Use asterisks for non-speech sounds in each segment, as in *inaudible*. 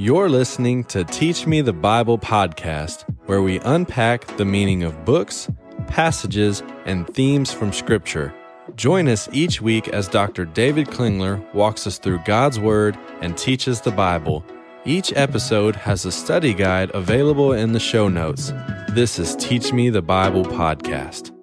You're listening to Teach Me the Bible podcast, where we unpack the meaning of books, passages, and themes from Scripture. Join us each week as Dr. David Klingler walks us through God's Word and teaches the Bible. Each episode has a study guide available in the show notes. This is Teach Me the Bible podcast.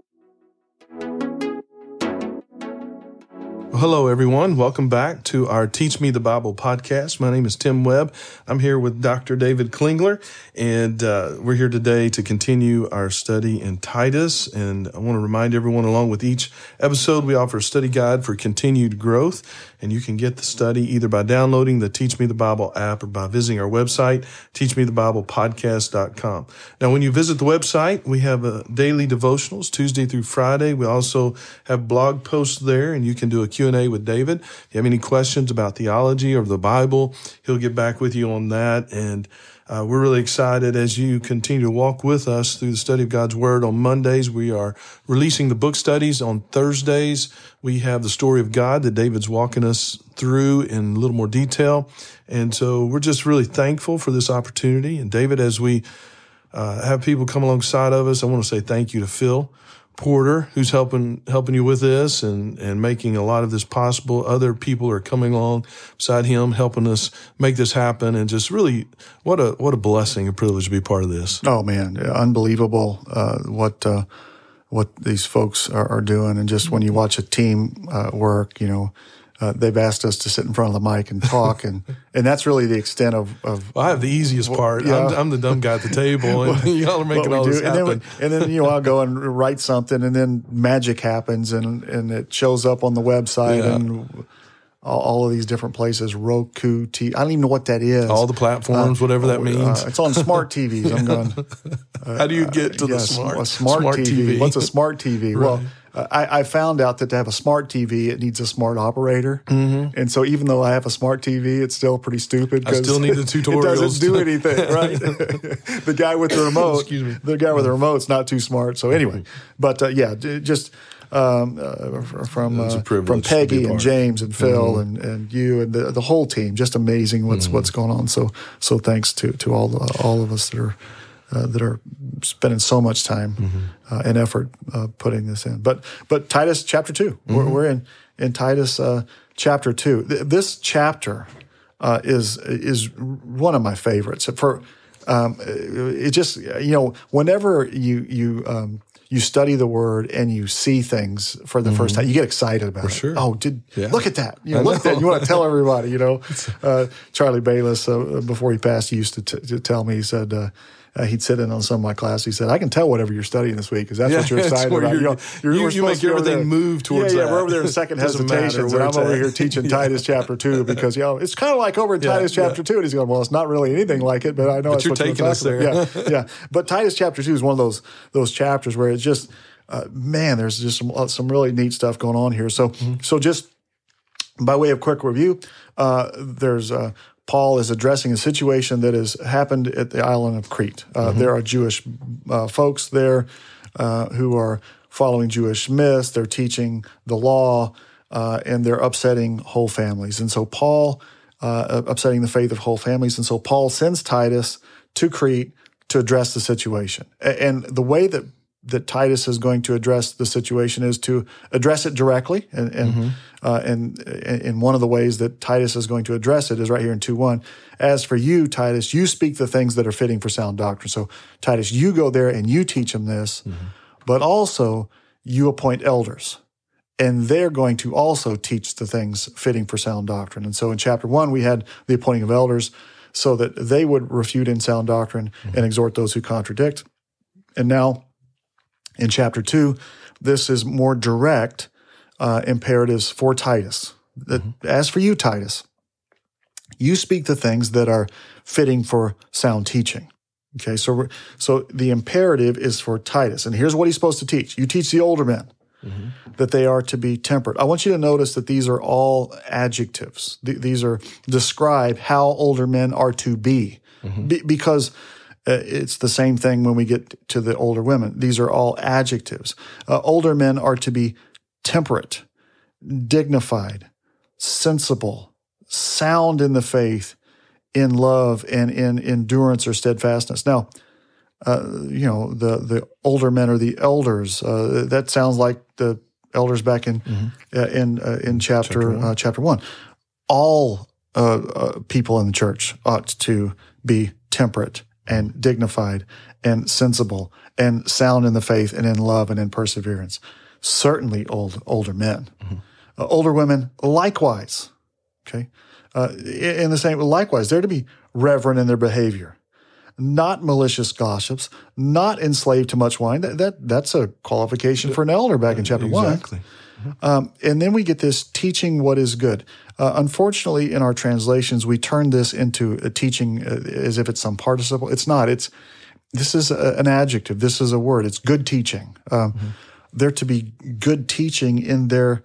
Hello, everyone. Welcome back to our Teach Me the Bible podcast. My name is Tim Webb. I'm here with Dr. David Klingler, and uh, we're here today to continue our study in Titus. And I want to remind everyone, along with each episode, we offer a study guide for continued growth. And you can get the study either by downloading the Teach Me the Bible app or by visiting our website, teachmethebiblepodcast.com. Now, when you visit the website, we have a daily devotionals Tuesday through Friday. We also have blog posts there, and you can do a Q&A with David. If you have any questions about theology or the Bible, he'll get back with you on that. And uh, we're really excited as you continue to walk with us through the study of God's Word. On Mondays, we are releasing the book studies. On Thursdays, we have the story of God that David's walking us through in a little more detail. And so we're just really thankful for this opportunity. And David, as we uh, have people come alongside of us, I want to say thank you to Phil Porter, who's helping helping you with this and and making a lot of this possible. Other people are coming along beside him, helping us make this happen, and just really what a what a blessing, a privilege to be part of this. Oh man, unbelievable! Uh, what uh, what these folks are, are, doing, and just when you watch a team uh, work, you know, uh, they've asked us to sit in front of the mic and talk, and *laughs* and that's really the extent of. of well, I have the easiest part. Yeah. I'm, I'm, the dumb guy at the table, and *laughs* well, *laughs* y'all are making all do. this and happen. Then we, and then you know I'll go and write something, and then magic happens, and and it shows up on the website, yeah. and all, all, of these different places. Roku, T. I don't even know what that is. All the platforms, uh, whatever that uh, means. Uh, it's on smart TVs. I'm going. How do you get to the smart? A smart, smart TV. TV. What's a smart TV? Right. Well I, I, found out that to have a smart TV, it needs a smart operator. Mm-hmm. And so even though I have a smart TV, it's still pretty stupid. I still need the tutorials. *laughs* it doesn't do anything, *laughs* right? *laughs* the guy with the remote, excuse me, the guy with the remote's not too smart. So anyway, but uh, yeah, just um, uh, from uh, from Peggy and James and Phil mm-hmm. and, and you and the, the whole team. Just amazing what's mm-hmm. what's going on. So so thanks to to all the, all of us that are uh, that are spending so much time mm-hmm. uh, and effort uh, putting this in. But but Titus chapter 2 we mm-hmm. we're, we're, in in Titus uh, chapter two. Th- this chapter uh, is is one of my favorites. For um, it just you know whenever you you um, you study the word and you see things for the mm-hmm. first time, you get excited about for it. Sure. Oh, did yeah. look at that? You know, look at that. You want to tell everybody. You know, *laughs* uh, Charlie Bayless uh, before he passed, he used to, t- to tell me. He said, uh, uh, he'd sit in on some of my class. He said, "I can tell whatever you're studying this week because that's yeah, what you're *laughs* excited about. You're, you know, you're, you, you make everything move towards yeah, yeah. That. We're over there in *laughs* second Thessalonians, and I'm over here teaching *laughs* Titus chapter two because you know it's kind of like over in Titus chapter two, and he's going, "Well, it's not really anything like it, but I know but it's you're taking us there." yeah, yeah. But Titus chapter two is one of those those chapters where it's just, uh, man, there's just some uh, some really neat stuff going on here. So mm-hmm. so just by way of quick review, uh, there's uh, Paul is addressing a situation that has happened at the island of Crete. Uh, mm-hmm. There are Jewish uh, folks there uh, who are following Jewish myths, they're teaching the law, uh, and they're upsetting whole families. And so, Paul, uh, upsetting the faith of whole families. And so, Paul sends Titus to Crete to address the situation. And the way that that Titus is going to address the situation is to address it directly. And, and, mm-hmm. uh, and, and one of the ways that Titus is going to address it is right here in 2 1. As for you, Titus, you speak the things that are fitting for sound doctrine. So, Titus, you go there and you teach them this, mm-hmm. but also you appoint elders. And they're going to also teach the things fitting for sound doctrine. And so in chapter one, we had the appointing of elders so that they would refute in sound doctrine mm-hmm. and exhort those who contradict. And now in chapter two, this is more direct uh, imperatives for Titus. That, mm-hmm. As for you, Titus, you speak the things that are fitting for sound teaching. Okay, so so the imperative is for Titus, and here's what he's supposed to teach. You teach the older men mm-hmm. that they are to be temperate. I want you to notice that these are all adjectives. Th- these are describe how older men are to be, mm-hmm. be because it's the same thing when we get to the older women. These are all adjectives. Uh, older men are to be temperate, dignified, sensible, sound in the faith, in love and in endurance or steadfastness. Now, uh, you know, the the older men are the elders. Uh, that sounds like the elders back in uh, in uh, in chapter chapter one. Uh, chapter one. All uh, people in the church ought to be temperate and dignified and sensible and sound in the faith and in love and in perseverance. Certainly, old older men, mm-hmm. older women likewise. Okay, in the same likewise, they're to be reverent in their behavior not malicious gossips, not enslaved to much wine. That, that that's a qualification for an elder back in chapter exactly. one. Um, and then we get this teaching what is good. Uh, unfortunately, in our translations, we turn this into a teaching uh, as if it's some participle. It's not. It's this is a, an adjective. This is a word. It's good teaching. Um, mm-hmm. They're to be good teaching in their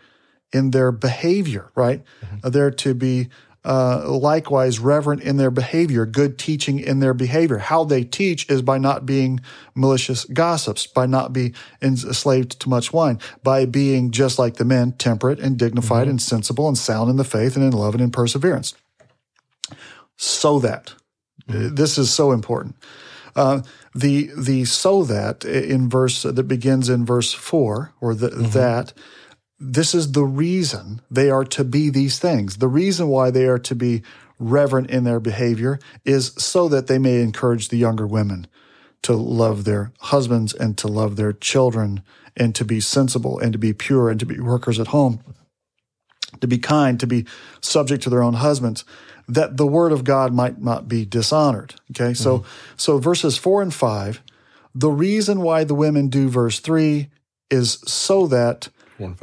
in their behavior, right? Mm-hmm. Uh, they're to be uh, likewise reverent in their behavior, good teaching in their behavior. How they teach is by not being malicious gossips, by not being enslaved to much wine, by being just like the men, temperate and dignified mm-hmm. and sensible and sound in the faith and in love and in perseverance. So that mm-hmm. this is so important. Uh, the the so that in verse that begins in verse four or the, mm-hmm. that this is the reason they are to be these things. The reason why they are to be reverent in their behavior is so that they may encourage the younger women to love their husbands and to love their children and to be sensible and to be pure and to be workers at home, to be kind, to be subject to their own husbands, that the word of God might not be dishonored. Okay. Mm-hmm. So, so verses four and five, the reason why the women do verse three is so that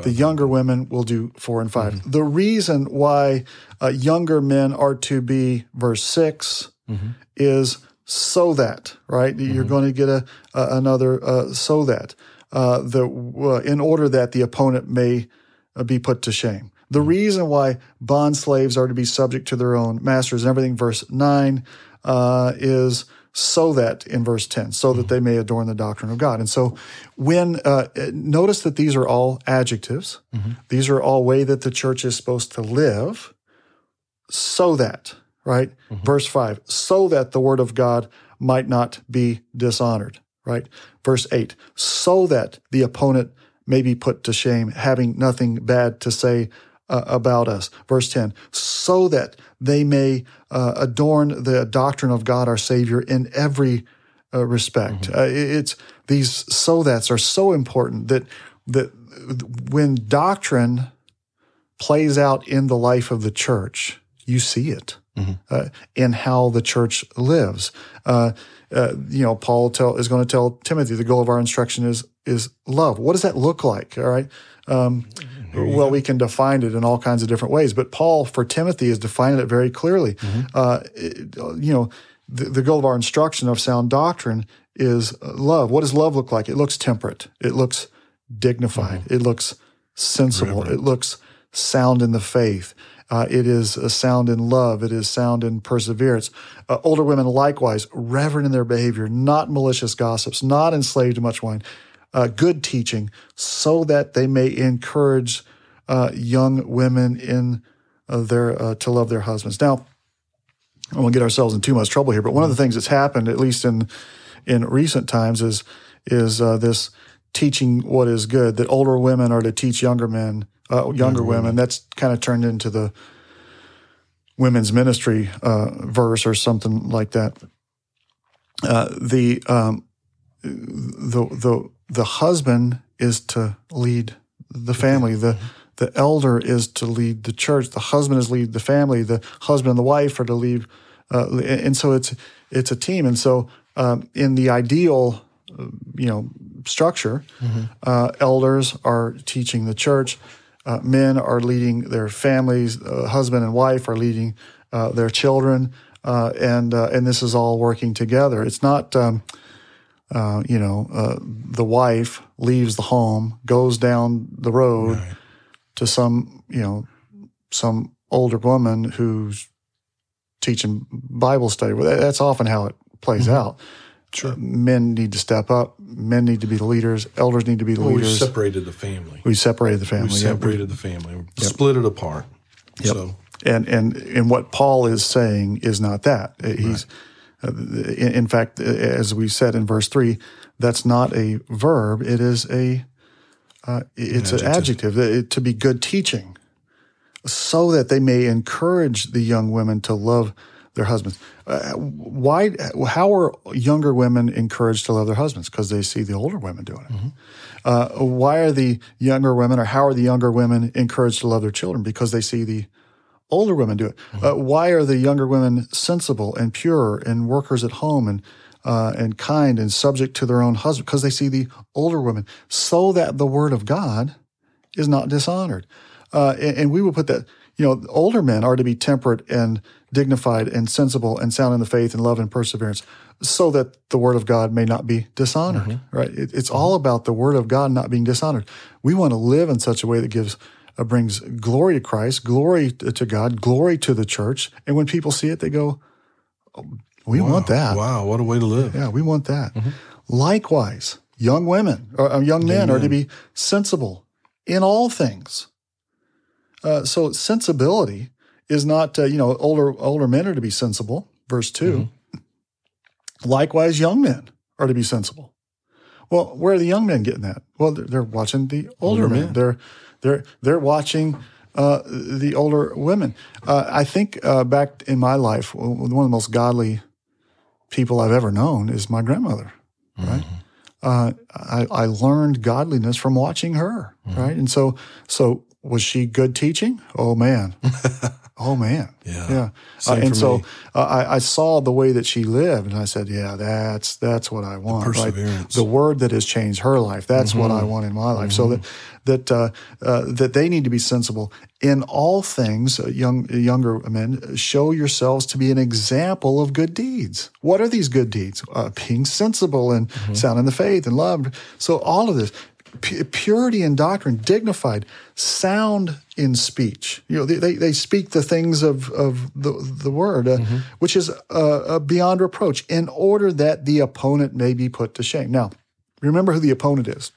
the younger women will do four and 5 mm-hmm. The reason why uh, younger men are to be verse 6 mm-hmm. is so that, right? Mm-hmm. You're going to get a, a another uh, so that uh, the uh, in order that the opponent may uh, be put to shame. The mm-hmm. reason why bond slaves are to be subject to their own masters and everything, verse nine, uh, is so that in verse 10 so that they may adorn the doctrine of god and so when uh, notice that these are all adjectives mm-hmm. these are all way that the church is supposed to live so that right mm-hmm. verse 5 so that the word of god might not be dishonored right verse 8 so that the opponent may be put to shame having nothing bad to say uh, about us. Verse 10, so that they may uh, adorn the doctrine of God our Savior in every uh, respect. Mm-hmm. Uh, it's these so that's are so important that that when doctrine plays out in the life of the church, you see it mm-hmm. Uh, in how the church lives. Uh, you know, Paul tell, is going to tell Timothy the goal of our instruction is is love. What does that look like? All right. Um, mm-hmm well, we can define it in all kinds of different ways. But Paul, for Timothy, is defining it very clearly. Mm-hmm. Uh, it, you know, the, the, goal of our instruction of sound doctrine is love. What does love look like? It looks temperate. It looks dignified. Mm-hmm. It looks sensible. It looks sound in the faith. Uh, it is sound in love. It is sound in perseverance. Uh, older women, likewise, reverent in their behavior, not malicious gossips, not enslaved to much wine, uh, good teaching, so that they may encourage uh, young women in uh, their uh, to love their husbands. Now, I won't get ourselves in too much trouble here, but one of the things that's happened, at least in in recent times, is is uh, this teaching what is good. That older women are to teach younger men, uh, younger, younger women. women. That's kind of turned into the women's ministry verse or something like that. the um, the the the husband is to lead the family. The the elder is to lead the church. The husband is lead the family. The husband and the wife are to lead, uh, and so it's it's a team. And so, um, in the ideal, uh, you know, structure, mm-hmm. uh, elders are teaching the church. Uh, men are leading their families. Uh, husband and wife are leading uh, their children, and and this is all working together. It's not. Um, uh, you know, uh, the wife leaves the home, goes down the road right. to some, you know, some older woman who's teaching Bible study. Well, that's often how it plays mm-hmm. out. Sure. Uh, men need to step up. Men need to be the leaders. Elders need to be the well, leaders. We separated the family. We separated the family. We separated yep. the family. Yep. Split it apart. Yep. So And and and what Paul is saying is not that. He's uh, in, in fact, as we said in verse three, that's not a verb. It is a uh, it's an adjective. an adjective to be good teaching, so that they may encourage the young women to love their husbands. Uh, why? How are younger women encouraged to love their husbands? Because they see the older women doing it. Mm-hmm. Uh, why are the younger women, or how are the younger women encouraged to love their children? Because they see the older women do it. Mm-hmm. Uh, why are the younger women sensible and pure and workers at home and uh, and kind and subject to their own husband? Because they see the older women, so that the word of God is not dishonored. Uh, and, and we will put that. You know, older men are to be temperate and dignified and sensible and sound in the faith and love and perseverance so that the word of God may not be dishonored, mm-hmm. right? It, it's mm-hmm. all about the word of God not being dishonored. We want to live in such a way that gives uh, brings glory to Christ, glory to God, glory to the church. And when people see it, they go, oh, we wow. want that. Wow, what a way to live. Yeah, we want that. Mm-hmm. Likewise, young women or uh, young men are to be sensible in all things. Uh, so sensibility is not, uh, you know, older older men are to be sensible. Verse 2 mm-hmm. Likewise, young men are to be sensible. Well, where are the young men getting that? Well, they're, they're watching the older, older men. men. They're they're they're watching uh, the older women. Uh, I think uh, back in my life, one of the most godly people I've ever known is my grandmother. Right. Mm-hmm. Uh, I, I learned godliness from watching her. Mm-hmm. Right. And so so was she good teaching? Oh man. *laughs* Oh man, yeah, yeah. Uh, and so uh, I, I, saw the way that she lived, and I said, "Yeah, that's that's what I want." The perseverance, right? the word that has changed her life. That's mm-hmm. what I want in my life. Mm-hmm. So that that uh, uh, that they need to be sensible in all things. Uh, young younger men, show yourselves to be an example of good deeds. What are these good deeds? Uh, being sensible and mm-hmm. sound in the faith and love. So all of this purity in doctrine, dignified, sound in speech. You know, they, they speak the things of, of the, the word, uh, mm-hmm. which is uh, uh, beyond reproach, in order that the opponent may be put to shame. Now, remember who the opponent is.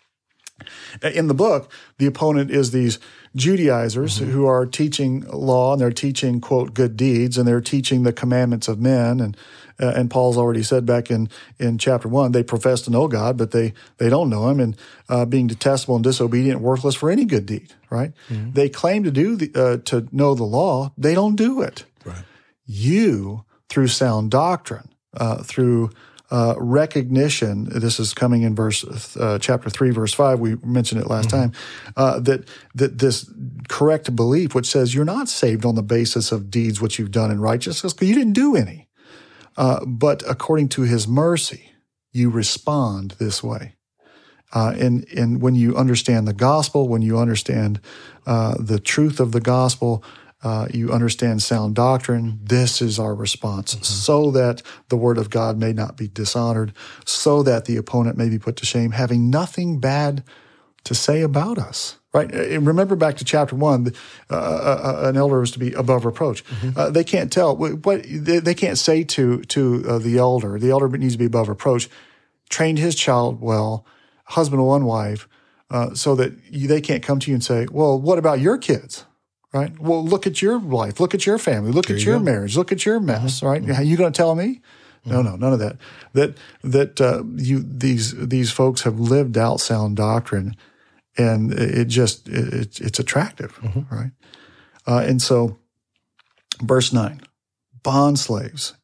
In the book, the opponent is these Judaizers mm-hmm. who are teaching law and they're teaching, quote, good deeds and they're teaching the commandments of men and uh, and Paul's already said back in, in chapter one, they profess to know God, but they, they don't know him and uh, being detestable and disobedient, worthless for any good deed, right? Mm-hmm. They claim to do the, uh, to know the law. They don't do it. Right. You, through sound doctrine, uh, through uh, recognition. This is coming in verse uh, chapter three, verse five. We mentioned it last mm-hmm. time. Uh, that that this correct belief, which says you're not saved on the basis of deeds which you've done in righteousness, because you didn't do any. Uh, but according to his mercy, you respond this way. Uh, and, and when you understand the gospel, when you understand uh, the truth of the gospel, uh, you understand sound doctrine, this is our response, mm-hmm. so that the word of God may not be dishonored, so that the opponent may be put to shame, having nothing bad to say about us right? Uh, remember back to chapter one, uh, uh, uh, an elder is to be above reproach. Mm-hmm. Uh, they can't tell what they, they, can't say to to uh, the elder. The elder needs to be above reproach. Trained his child well, husband one wife, so that you, they can't come to you and say, "Well, what about your kids?" Right? Well, look at your life. Look at your family. Look there at you your go. marriage. Look at your mess. Mm-hmm. Right? Mm-hmm. You going to tell me? No, no, none of that. That that uh, you these these folks have lived out sound doctrine and it just it, it's attractive, mm-hmm. right? Uh, and so, verse nine, bond slaves,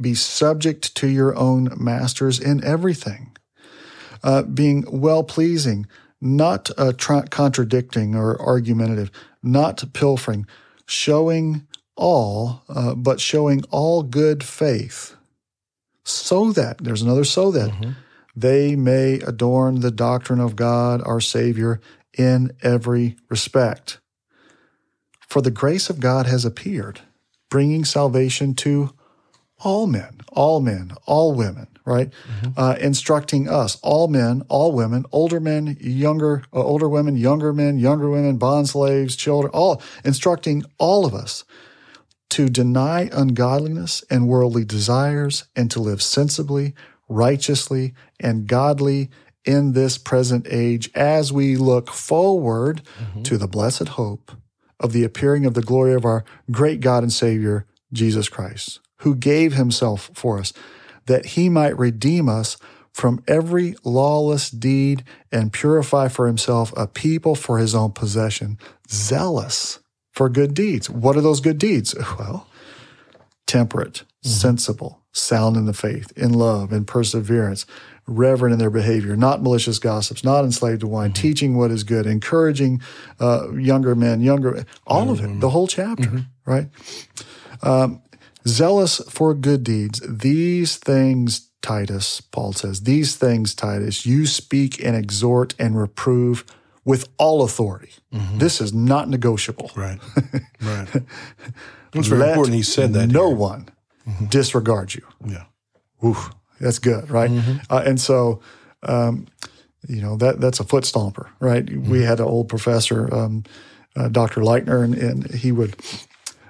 be subject to your own masters in everything, uh, being well pleasing, not uh, tra- contradicting or argumentative, not pilfering, showing all, uh, but showing all good faith, so that there's another so that. Mm-hmm they may adorn the doctrine of God our Savior in every respect. For the grace of God has appeared, bringing salvation to all men, all men, all women, right? Mm-hmm. Uh, instructing us, all men, all women, older men, younger, uh, older women, younger men, younger women, bond slaves, children, all instructing all of us to deny ungodliness and worldly desires and to live sensibly, righteously and godly in this present age as we look forward mm-hmm. to the blessed hope of the appearing of the glory of our great God and Savior, Jesus Christ, who gave himself for us, that he might redeem us from every lawless deed and purify for himself a people for his own possession, zealous for good deeds. What are those good deeds? *laughs* Well, temperate, mm-hmm. sensible, sound in the faith, in love, in perseverance, reverent in their behavior, not malicious gossips, not enslaved to wine, mm-hmm. teaching what is good, encouraging uh, younger men, younger, all of it, the whole chapter, mm-hmm. right? Um, zealous for good deeds. These things, Titus, Paul says, these things, Titus, you speak and exhort and reprove with all authority. Mm-hmm. This is not negotiable. Right. *laughs* Right. It's very important he said that. No here. one mm-hmm. disregard you. Yeah. Oof. That's good, right? Mm-hmm. Uh, and so, um, you know, that that's a foot stomper, right? Mm-hmm. We had an old professor, um, uh, Dr. Leitner, and, and he would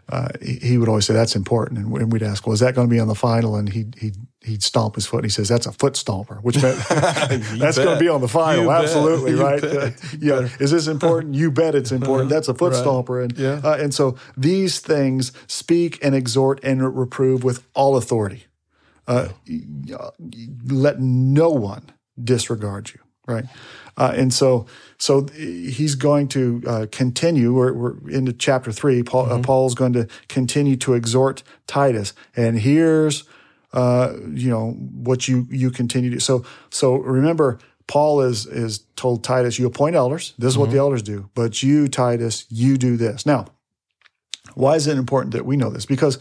uh, he would always say that's important, and we'd ask, "Well, is that going to be on the final?" And he he he'd stomp his foot. and He says that's a foot stomper, which meant *laughs* *laughs* that's going to be on the final. You Absolutely, right? Uh, *laughs* yeah. Is this important? You bet it's important. That's a foot right. stomper, and yeah. uh, and so these things speak and exhort and reprove with all authority. Uh, let no one disregard you, right? Uh, and so, so he's going to uh, continue. We're, we're, into chapter three. Paul, uh, mm-hmm. Paul's going to continue to exhort Titus, and here's, uh, you know, what you you continue to. So, so remember, Paul is is told Titus, you appoint elders. This is mm-hmm. what the mm-hmm. elders do. But you, Titus, you do this. Now, why is it important that we know this? Because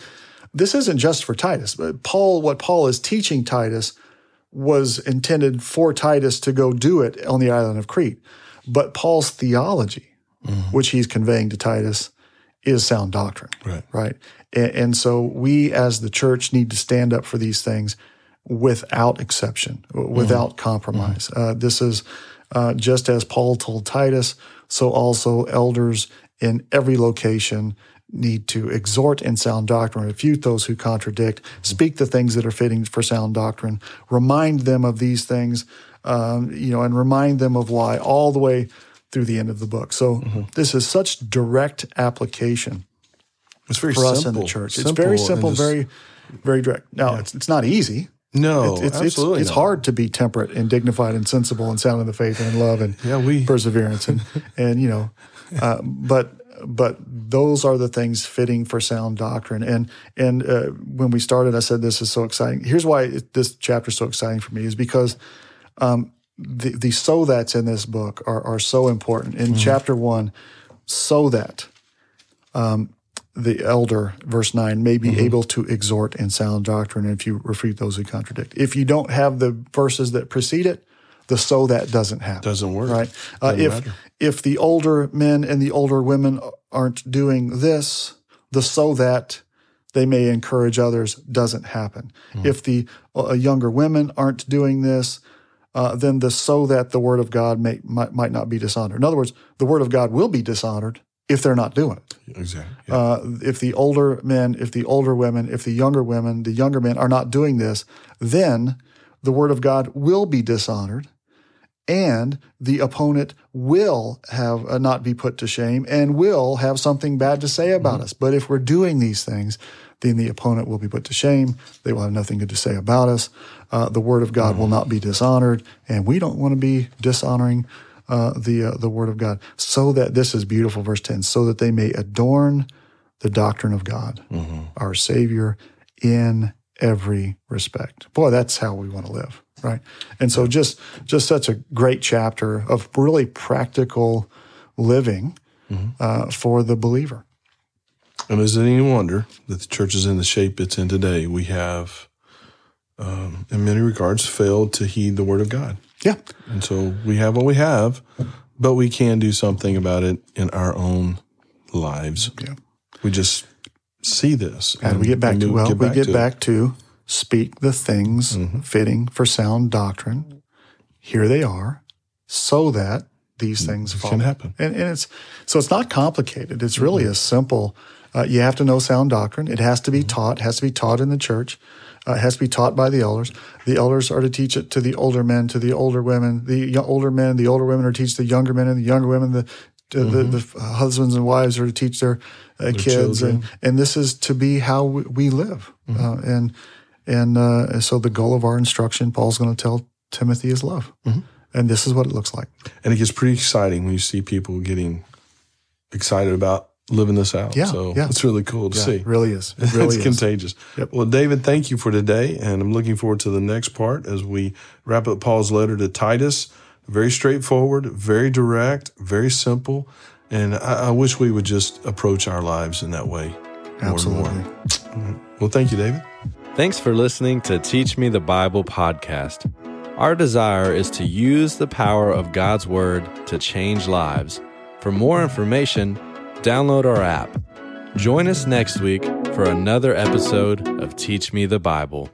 this isn't just for Titus. But Paul, what Paul is teaching Titus was intended for Titus to go do it on the island of Crete. But Paul's theology, mm-hmm. which he's conveying to Titus, is sound doctrine. Right. Right. And, and, so we as the church need to stand up for these things without exception, without mm-hmm. compromise. Mm-hmm. Uh, this is uh, just as Paul told Titus, so also elders in every location need to exhort in sound doctrine, refute those who contradict, speak the things that are fitting for sound doctrine, remind them of these things, um, you know, and remind them of why all the way through the end of the book. So mm-hmm. this is such direct application. It's very for simple. us in the church. Simple it's very simple, just, very, very direct. Now, yeah. it's, it's not easy. No, it, it's, absolutely it's, it's hard to be temperate and dignified and sensible and sound in the faith and in love and yeah, we, perseverance and *laughs* and you know, uh, but but those are the things fitting for sound doctrine. And and uh, when we started, I said this is so exciting. Here's why it, this chapter is so exciting for me is because um, the the so that's in this book are are so important. In mm-hmm. chapter one, so that um, the elder, verse nine, may be mm-hmm. able to exhort in sound doctrine. if you refute those who contradict, if you don't have the verses that precede it, the so that doesn't happen. Doesn't work. Right. Uh, if matter. if the older men and the older women aren't doing this, the so that they may encourage others doesn't happen. Mm. If the uh, younger women aren't doing this, uh, then the so that the word of God may, might, might not be dishonored. In other words, the word of God will be dishonored if they're not doing it. Exactly. Yeah. Uh, if the older men, if the older women, if the younger women, the younger men are not doing this, then the word of God will be dishonored and the opponent will have uh, not be put to shame and will have something bad to say about mm-hmm. us. But if we're doing these things, then the opponent will be put to shame. They will have nothing good to say about us. Uh, the word of God mm-hmm. will not be dishonored, and we don't want to be dishonoring uh, the uh, the word of God. So that this is beautiful, verse ten. So that they may adorn the doctrine of God, mm-hmm. our Savior, in every respect. Boy, that's how we want to live right? And so just just such a great chapter of really practical living mm-hmm. uh, for the believer. And is it any wonder that the church is in the shape it's in today? We have, um, in many regards, failed to heed the word of God. Yeah. And so we have what we have, but we can do something about it in our own lives. Yeah. We just see this. And, and we get back to, well, get we get back to speak the things mm-hmm. fitting for sound doctrine. Here they are, so that these mm, things can happen. And, and, it's so it's not complicated. It's really mm-hmm. as simple. Uh, you have to know sound doctrine. It has to be mm-hmm. taught. It has to be taught in the church. Uh, it has to be taught by the elders. The elders are to teach it to the older men, to the older women. The older men, the older women are to teach the younger men, and the younger women the, Uh, The, the husbands and wives are to teach their, uh, kids, and and this is to be how we, we live. Uh, and and uh, so the goal of our instruction, Paul's going to tell Timothy, is love, and this is what it looks like. And it gets pretty exciting when you see people getting excited about living this out. Yeah, so yeah. it's really cool to see. It really is. It *laughs* really it's is. contagious. Well, David, thank you for today. And I'm looking forward to the next part as we wrap up Paul's letter to Titus. Very straightforward, very direct, very simple. And I, I wish we would just approach our lives in that way. more and Absolutely. more. Well, thank you, David. Thanks for listening to Teach Me the Bible podcast. Our desire is to use the power of God's Word to change lives. For more information, download our app. Join us next week for another episode of Teach Me the Bible.